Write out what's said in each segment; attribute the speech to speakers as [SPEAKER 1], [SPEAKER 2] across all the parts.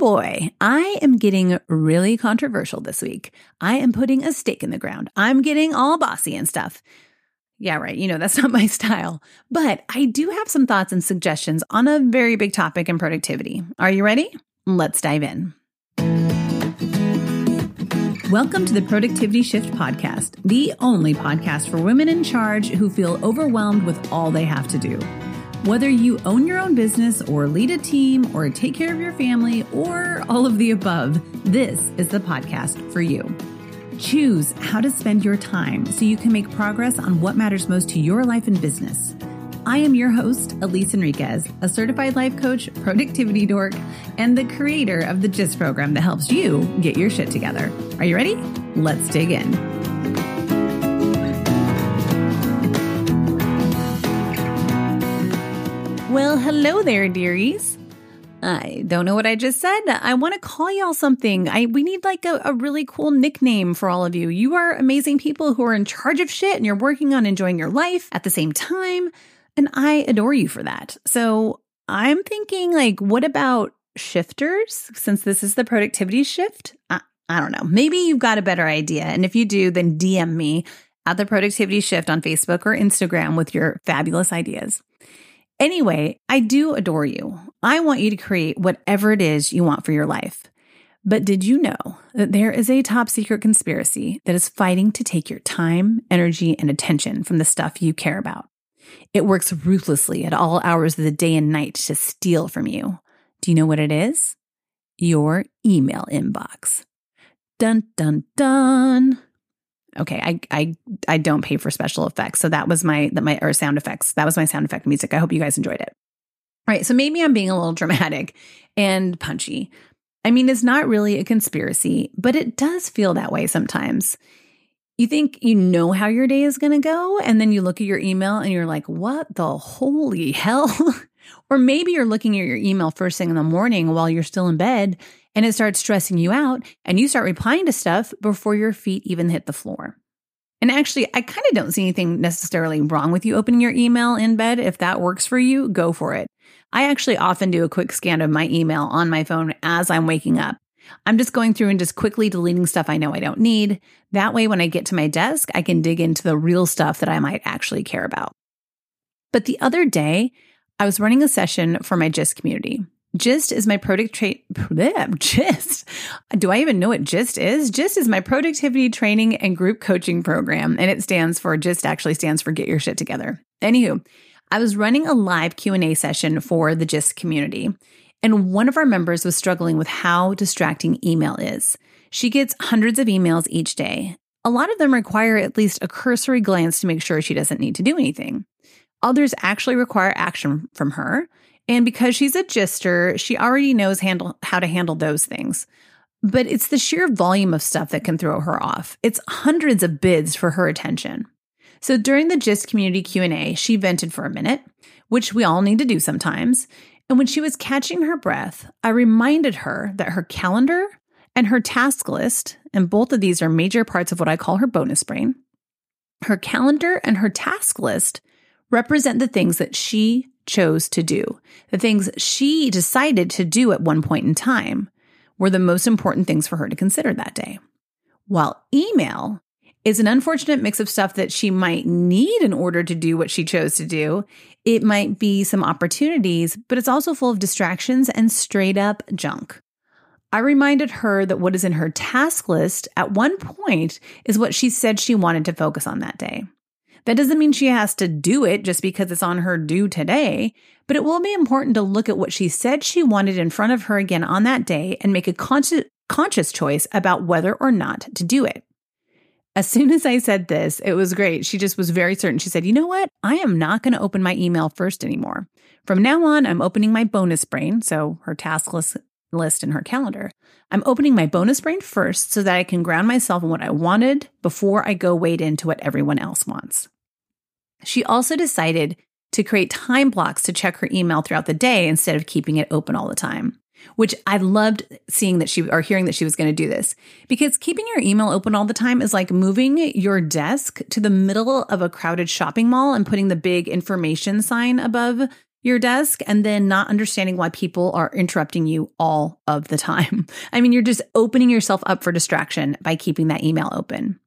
[SPEAKER 1] boy, I am getting really controversial this week. I am putting a stake in the ground. I'm getting all bossy and stuff. Yeah, right. You know, that's not my style. But I do have some thoughts and suggestions on a very big topic in productivity. Are you ready? Let's dive in. Welcome to the Productivity Shift Podcast, the only podcast for women in charge who feel overwhelmed with all they have to do. Whether you own your own business or lead a team or take care of your family or all of the above, this is the podcast for you. Choose how to spend your time so you can make progress on what matters most to your life and business. I am your host, Elise Enriquez, a certified life coach, productivity dork, and the creator of the GIST program that helps you get your shit together. Are you ready? Let's dig in. Well, hello there, dearies. I don't know what I just said. I want to call y'all something. I we need like a, a, really cool nickname for all of you. You are amazing people who are in charge of shit and you're working on enjoying your life at the same time. And I adore you for that. So I'm thinking, like, what about shifters? Since this is the productivity shift, I, I don't know. Maybe you've got a better idea. And if you do, then DM me at the productivity shift on Facebook or Instagram with your fabulous ideas. Anyway, I do adore you. I want you to create whatever it is you want for your life. But did you know that there is a top secret conspiracy that is fighting to take your time, energy, and attention from the stuff you care about? It works ruthlessly at all hours of the day and night to steal from you. Do you know what it is? Your email inbox. Dun dun dun. Okay, I I I don't pay for special effects, so that was my that my or sound effects. That was my sound effect music. I hope you guys enjoyed it. All right, so maybe I'm being a little dramatic and punchy. I mean, it's not really a conspiracy, but it does feel that way sometimes you think you know how your day is going to go. And then you look at your email and you're like, what the holy hell? or maybe you're looking at your email first thing in the morning while you're still in bed and it starts stressing you out and you start replying to stuff before your feet even hit the floor. And actually, I kind of don't see anything necessarily wrong with you opening your email in bed. If that works for you, go for it. I actually often do a quick scan of my email on my phone as I'm waking up. I'm just going through and just quickly deleting stuff I know I don't need. That way, when I get to my desk, I can dig into the real stuff that I might actually care about. But the other day, I was running a session for my GIST community. GIST is my product trait. GIST. Do I even know what GIST is? GIST is my productivity training and group coaching program, and it stands for GIST. Actually, stands for Get Your Shit Together. Anywho, I was running a live Q and A session for the GIST community, and one of our members was struggling with how distracting email is. She gets hundreds of emails each day. A lot of them require at least a cursory glance to make sure she doesn't need to do anything. Others actually require action from her. And because she's a gister, she already knows handle, how to handle those things. But it's the sheer volume of stuff that can throw her off. It's hundreds of bids for her attention. So during the GIST community Q&A, she vented for a minute, which we all need to do sometimes, and when she was catching her breath, I reminded her that her calendar and her task list, and both of these are major parts of what I call her bonus brain, her calendar and her task list represent the things that she chose to do. The things she decided to do at one point in time were the most important things for her to consider that day. While email is an unfortunate mix of stuff that she might need in order to do what she chose to do. It might be some opportunities, but it's also full of distractions and straight up junk. I reminded her that what is in her task list at one point is what she said she wanted to focus on that day. That doesn't mean she has to do it just because it's on her due today, but it will be important to look at what she said she wanted in front of her again on that day and make a conscious, conscious choice about whether or not to do it. As soon as I said this, it was great. She just was very certain. She said, You know what? I am not going to open my email first anymore. From now on, I'm opening my bonus brain, so her task list, list in her calendar. I'm opening my bonus brain first so that I can ground myself in what I wanted before I go wade into what everyone else wants. She also decided to create time blocks to check her email throughout the day instead of keeping it open all the time which I loved seeing that she or hearing that she was going to do this because keeping your email open all the time is like moving your desk to the middle of a crowded shopping mall and putting the big information sign above your desk and then not understanding why people are interrupting you all of the time. I mean, you're just opening yourself up for distraction by keeping that email open.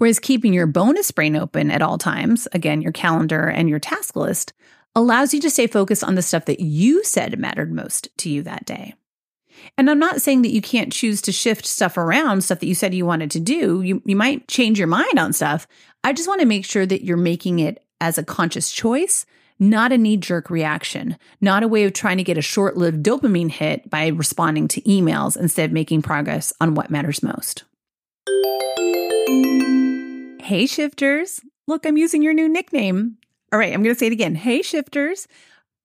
[SPEAKER 1] Whereas keeping your bonus brain open at all times, again, your calendar and your task list, allows you to stay focused on the stuff that you said mattered most to you that day. And I'm not saying that you can't choose to shift stuff around, stuff that you said you wanted to do. You, you might change your mind on stuff. I just want to make sure that you're making it as a conscious choice, not a knee jerk reaction, not a way of trying to get a short lived dopamine hit by responding to emails instead of making progress on what matters most. Hey, shifters. Look, I'm using your new nickname. All right, I'm going to say it again. Hey, shifters.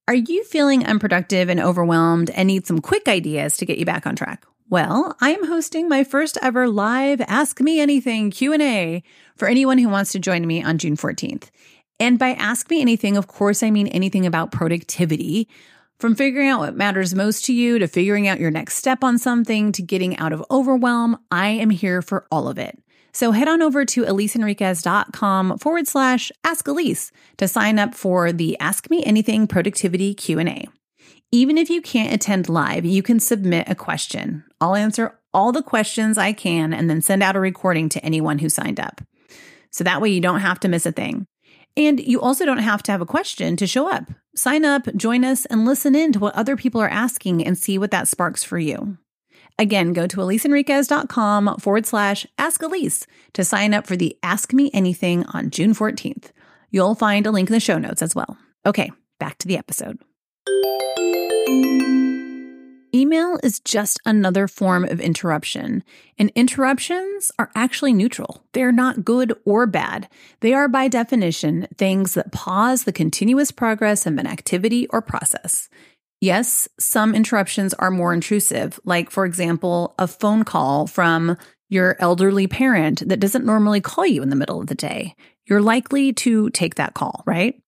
[SPEAKER 1] Are you feeling unproductive and overwhelmed and need some quick ideas to get you back on track? Well, I am hosting my first ever live Ask Me Anything Q&A for anyone who wants to join me on June 14th. And by ask me anything, of course, I mean anything about productivity. From figuring out what matters most to you to figuring out your next step on something to getting out of overwhelm, I am here for all of it. So head on over to eliseenriquez.com forward slash ask Elise to sign up for the Ask Me Anything Productivity Q&A. Even if you can't attend live, you can submit a question. I'll answer all the questions I can and then send out a recording to anyone who signed up. So that way you don't have to miss a thing. And you also don't have to have a question to show up. Sign up, join us, and listen in to what other people are asking and see what that sparks for you. Again, go to eliseenriquez.com forward slash ask Elise to sign up for the Ask Me Anything on June 14th. You'll find a link in the show notes as well. Okay, back to the episode. Email is just another form of interruption, and interruptions are actually neutral. They're not good or bad. They are, by definition, things that pause the continuous progress of an activity or process. Yes, some interruptions are more intrusive, like, for example, a phone call from your elderly parent that doesn't normally call you in the middle of the day. You're likely to take that call, right?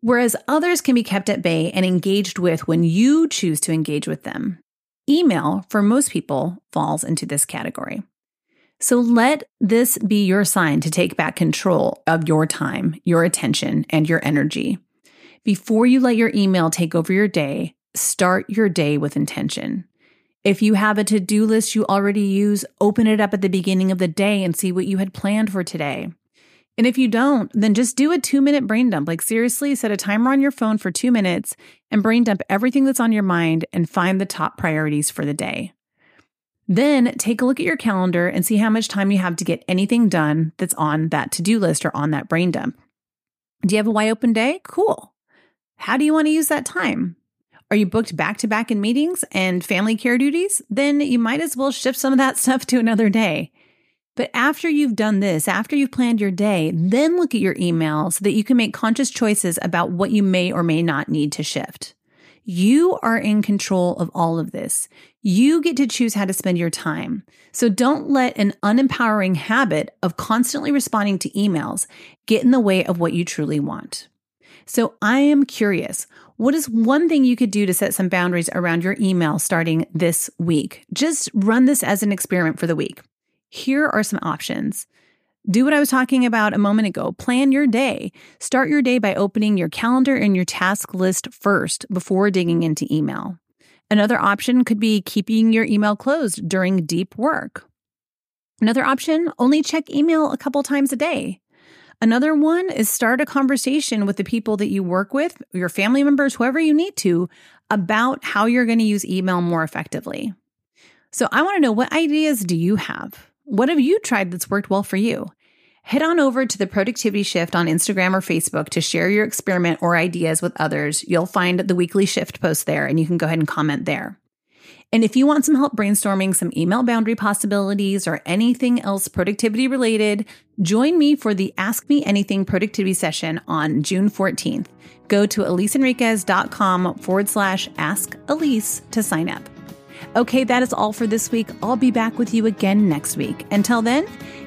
[SPEAKER 1] Whereas others can be kept at bay and engaged with when you choose to engage with them. Email, for most people, falls into this category. So let this be your sign to take back control of your time, your attention, and your energy. Before you let your email take over your day, start your day with intention. If you have a to do list you already use, open it up at the beginning of the day and see what you had planned for today. And if you don't, then just do a two minute brain dump. Like, seriously, set a timer on your phone for two minutes and brain dump everything that's on your mind and find the top priorities for the day. Then take a look at your calendar and see how much time you have to get anything done that's on that to do list or on that brain dump. Do you have a wide open day? Cool. How do you want to use that time? Are you booked back to back in meetings and family care duties? Then you might as well shift some of that stuff to another day. But after you've done this, after you've planned your day, then look at your email so that you can make conscious choices about what you may or may not need to shift. You are in control of all of this. You get to choose how to spend your time. So don't let an unempowering habit of constantly responding to emails get in the way of what you truly want. So I am curious. What is one thing you could do to set some boundaries around your email starting this week? Just run this as an experiment for the week. Here are some options. Do what I was talking about a moment ago. Plan your day. Start your day by opening your calendar and your task list first before digging into email. Another option could be keeping your email closed during deep work. Another option, only check email a couple times a day. Another one is start a conversation with the people that you work with, your family members, whoever you need to, about how you're going to use email more effectively. So I want to know what ideas do you have? What have you tried that's worked well for you? Head on over to the Productivity Shift on Instagram or Facebook to share your experiment or ideas with others. You'll find the weekly shift post there and you can go ahead and comment there. And if you want some help brainstorming some email boundary possibilities or anything else productivity related, join me for the Ask Me Anything productivity session on June 14th. Go to eliseenriquez.com forward slash ask Elise to sign up. Okay, that is all for this week. I'll be back with you again next week. Until then,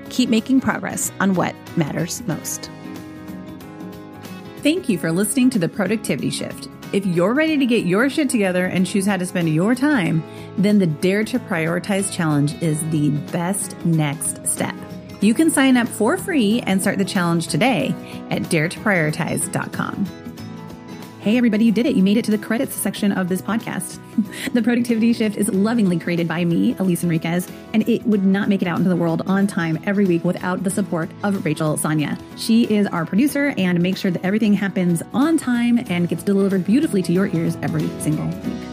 [SPEAKER 1] keep making progress on what matters most. Thank you for listening to the Productivity Shift. If you're ready to get your shit together and choose how to spend your time, then the Dare to Prioritize Challenge is the best next step. You can sign up for free and start the challenge today at daretoprioritize.com. Hey, everybody, you did it. You made it to the credits section of this podcast. the Productivity Shift is lovingly created by me, Elise Enriquez, and it would not make it out into the world on time every week without the support of Rachel Sanya. She is our producer and makes sure that everything happens on time and gets delivered beautifully to your ears every single week.